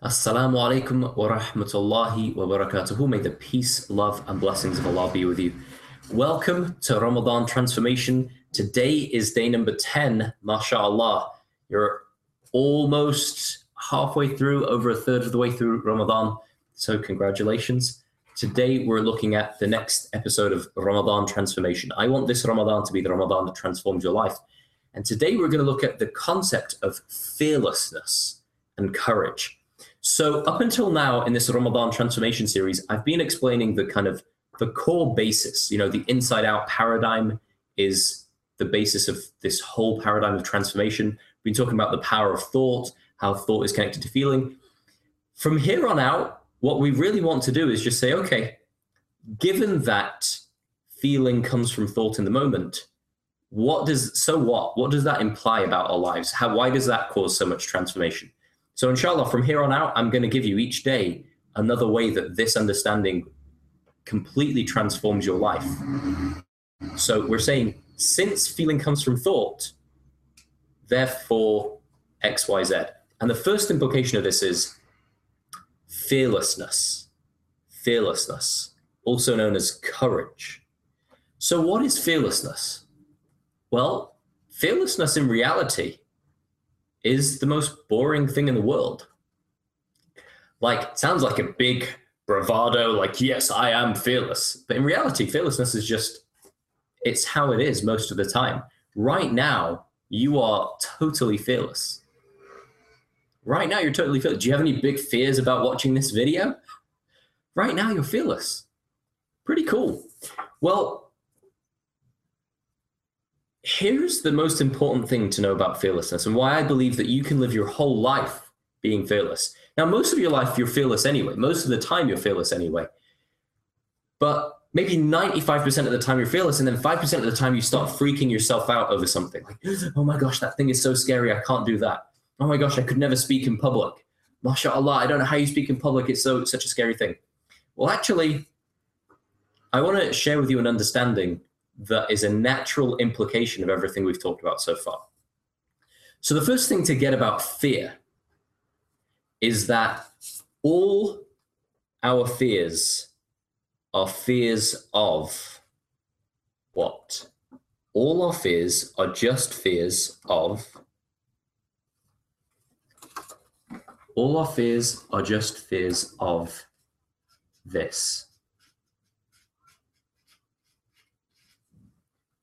Assalamu alaikum wa rahmatullahi wa barakatuhu. May the peace, love, and blessings of Allah be with you. Welcome to Ramadan Transformation. Today is day number 10, mashallah. You're almost halfway through, over a third of the way through Ramadan. So, congratulations. Today, we're looking at the next episode of Ramadan Transformation. I want this Ramadan to be the Ramadan that transforms your life. And today, we're going to look at the concept of fearlessness and courage. So up until now in this Ramadan transformation series, I've been explaining the kind of the core basis, you know, the inside out paradigm is the basis of this whole paradigm of transformation. We've been talking about the power of thought, how thought is connected to feeling. From here on out, what we really want to do is just say, okay, given that feeling comes from thought in the moment, what does so what? What does that imply about our lives? How why does that cause so much transformation? So, inshallah, from here on out, I'm going to give you each day another way that this understanding completely transforms your life. So, we're saying since feeling comes from thought, therefore XYZ. And the first implication of this is fearlessness. Fearlessness, also known as courage. So, what is fearlessness? Well, fearlessness in reality is the most boring thing in the world. Like, sounds like a big bravado, like, yes, I am fearless. But in reality, fearlessness is just, it's how it is most of the time. Right now, you are totally fearless. Right now, you're totally fearless. Do you have any big fears about watching this video? Right now, you're fearless. Pretty cool. Well, here's the most important thing to know about fearlessness and why I believe that you can live your whole life being fearless. Now, most of your life, you're fearless anyway. Most of the time, you're fearless anyway. But maybe 95% of the time, you're fearless. And then 5% of the time, you start freaking yourself out over something. Like, oh my gosh, that thing is so scary. I can't do that. Oh my gosh, I could never speak in public. MashaAllah, I don't know how you speak in public. It's so such a scary thing. Well, actually, I want to share with you an understanding that is a natural implication of everything we've talked about so far. So, the first thing to get about fear is that all our fears are fears of what? All our fears are just fears of. All our fears are just fears of this.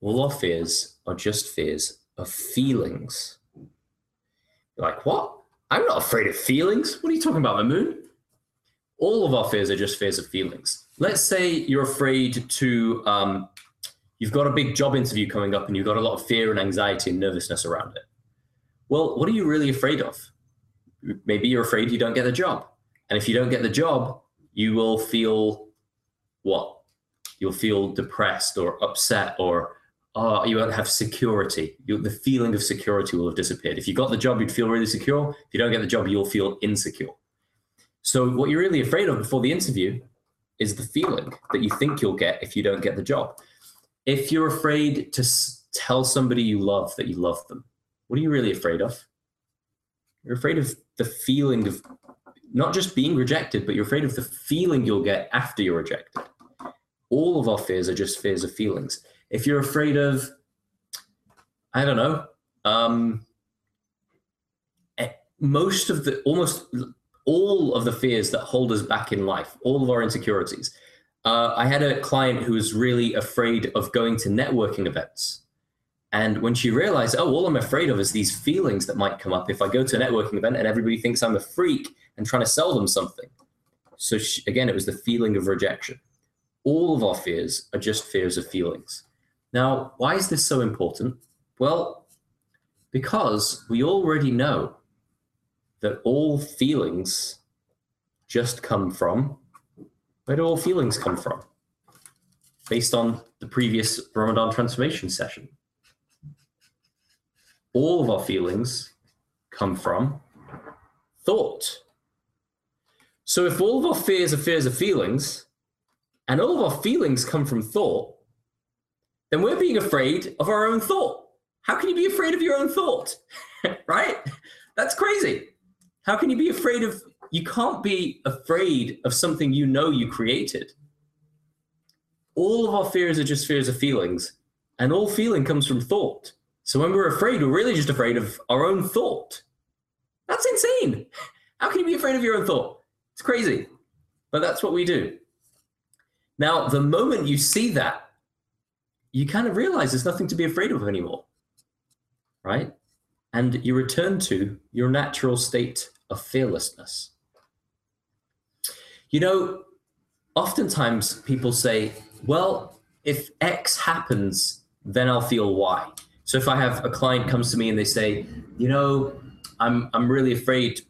All our fears are just fears of feelings. You're like, what? I'm not afraid of feelings. What are you talking about, Mamoon? All of our fears are just fears of feelings. Let's say you're afraid to, um, you've got a big job interview coming up and you've got a lot of fear and anxiety and nervousness around it. Well, what are you really afraid of? Maybe you're afraid you don't get the job. And if you don't get the job, you will feel what? You'll feel depressed or upset or oh, you won't have security. You, the feeling of security will have disappeared. If you got the job, you'd feel really secure. If you don't get the job, you'll feel insecure. So, what you're really afraid of before the interview is the feeling that you think you'll get if you don't get the job. If you're afraid to s- tell somebody you love that you love them, what are you really afraid of? You're afraid of the feeling of not just being rejected, but you're afraid of the feeling you'll get after you're rejected. All of our fears are just fears of feelings if you're afraid of, I don't know, um, eh, most of the almost all of the fears that hold us back in life, all of our insecurities. Uh, I had a client who was really afraid of going to networking events. And when she realized, oh, all I'm afraid of is these feelings that might come up if I go to a networking event and everybody thinks I'm a freak and trying to sell them something. So she, again, it was the feeling of rejection. All of our fears are just fears of feelings. Now, why is this so important? Well, because we already know that all feelings just come from where do all feelings come from? Based on the previous Ramadan transformation session. All of our feelings come from thought. So if all of our fears are fears of feelings, and all of our feelings come from thought, then we're being afraid of our own thought. How can you be afraid of your own thought? right? That's crazy. How can you be afraid of you can't be afraid of something you know you created. All of our fears are just fears of feelings, and all feeling comes from thought. So when we're afraid, we're really just afraid of our own thought. That's insane. How can you be afraid of your own thought? It's crazy. But that's what we do. Now, the moment you see that, you kind of realize there's nothing to be afraid of anymore. Right? And you return to your natural state of fearlessness. You know, oftentimes people say, well, if X happens, then I'll feel Y. So if I have a client comes to me and they say, you know, I'm I'm really afraid,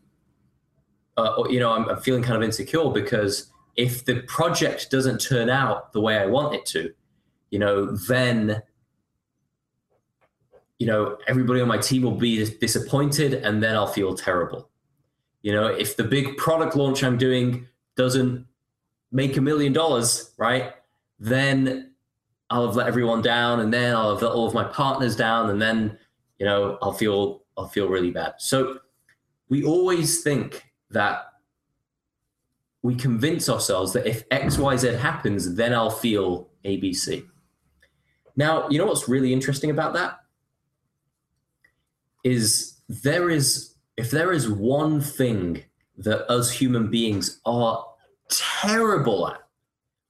uh, or, you know, I'm, I'm feeling kind of insecure because if the project doesn't turn out the way I want it to, you know, then you know everybody on my team will be disappointed, and then I'll feel terrible. You know, if the big product launch I'm doing doesn't make a million dollars, right? Then I'll have let everyone down, and then I'll have let all of my partners down, and then you know I'll feel I'll feel really bad. So we always think that we convince ourselves that if X Y Z happens, then I'll feel ABC. Now, you know what's really interesting about that is there is if there is one thing that us human beings are terrible at,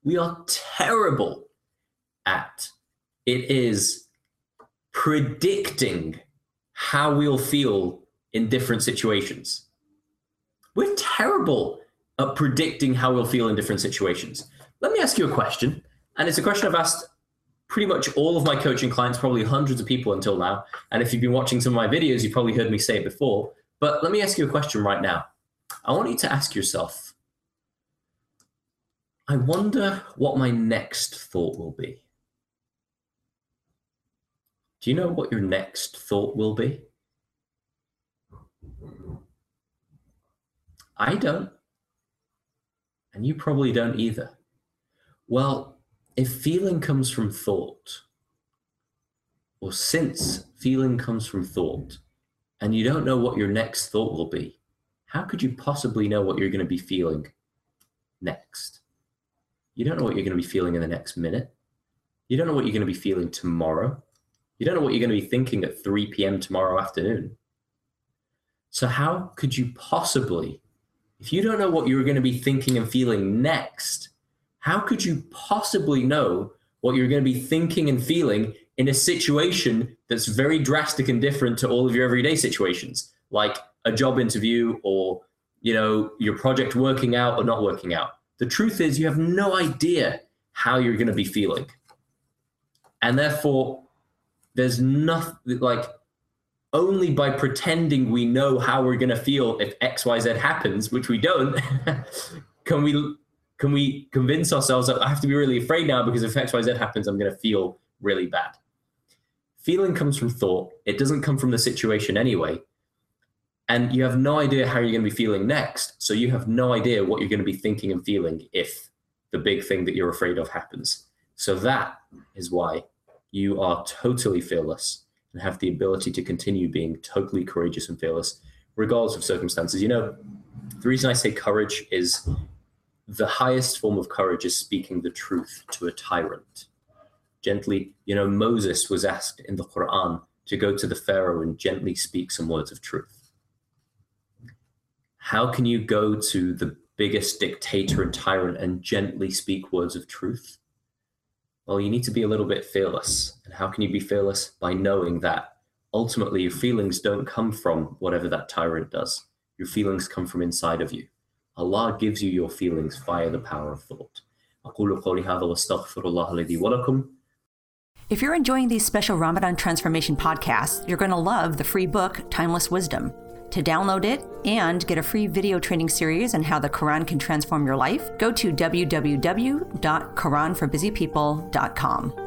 we are terrible at. It is predicting how we'll feel in different situations. We're terrible at predicting how we'll feel in different situations. Let me ask you a question, and it's a question I've asked pretty much all of my coaching clients, probably hundreds of people until now. And if you've been watching some of my videos, you've probably heard me say it before. But let me ask you a question right now. I want you to ask yourself I wonder what my next thought will be. Do you know what your next thought will be? I don't. And you probably don't either. Well, if feeling comes from thought, or since feeling comes from thought, and you don't know what your next thought will be, how could you possibly know what you're going to be feeling next? You don't know what you're going to be feeling in the next minute. You don't know what you're going to be feeling tomorrow. You don't know what you're going to be thinking at 3 p.m. tomorrow afternoon. So, how could you possibly, if you don't know what you're going to be thinking and feeling next, how could you possibly know what you're going to be thinking and feeling in a situation that's very drastic and different to all of your everyday situations, like a job interview or you know your project working out or not working out. The truth is, you have no idea how you're going to be feeling, and therefore, there's nothing like only by pretending we know how we're going to feel if X Y Z happens, which we don't, can we can we convince ourselves that I have to be really afraid now because if X Y Z happens, I'm going to feel really bad feeling comes from thought. It doesn't come from the situation anyway. And you have no idea how you're going to be feeling next. So you have no idea what you're going to be thinking and feeling if the big thing that you're afraid of happens. So that is why you are totally fearless and have the ability to continue being totally courageous and fearless, regardless of circumstances. You know, the reason I say courage is the highest form of courage is speaking the truth to a tyrant gently, you know, Moses was asked in the Quran to go to the Pharaoh and gently speak some words of truth. How can you go to the biggest dictator and tyrant and gently speak words of truth? Well, you need to be a little bit fearless. And how can you be fearless? By knowing that ultimately your feelings don't come from whatever that tyrant does. Your feelings come from inside of you. Allah gives you your feelings via the power of thought. If you're enjoying these special Ramadan transformation podcasts, you're going to love the free book, Timeless Wisdom. To download it and get a free video training series on how the Quran can transform your life, go to www.quranforbusypeople.com.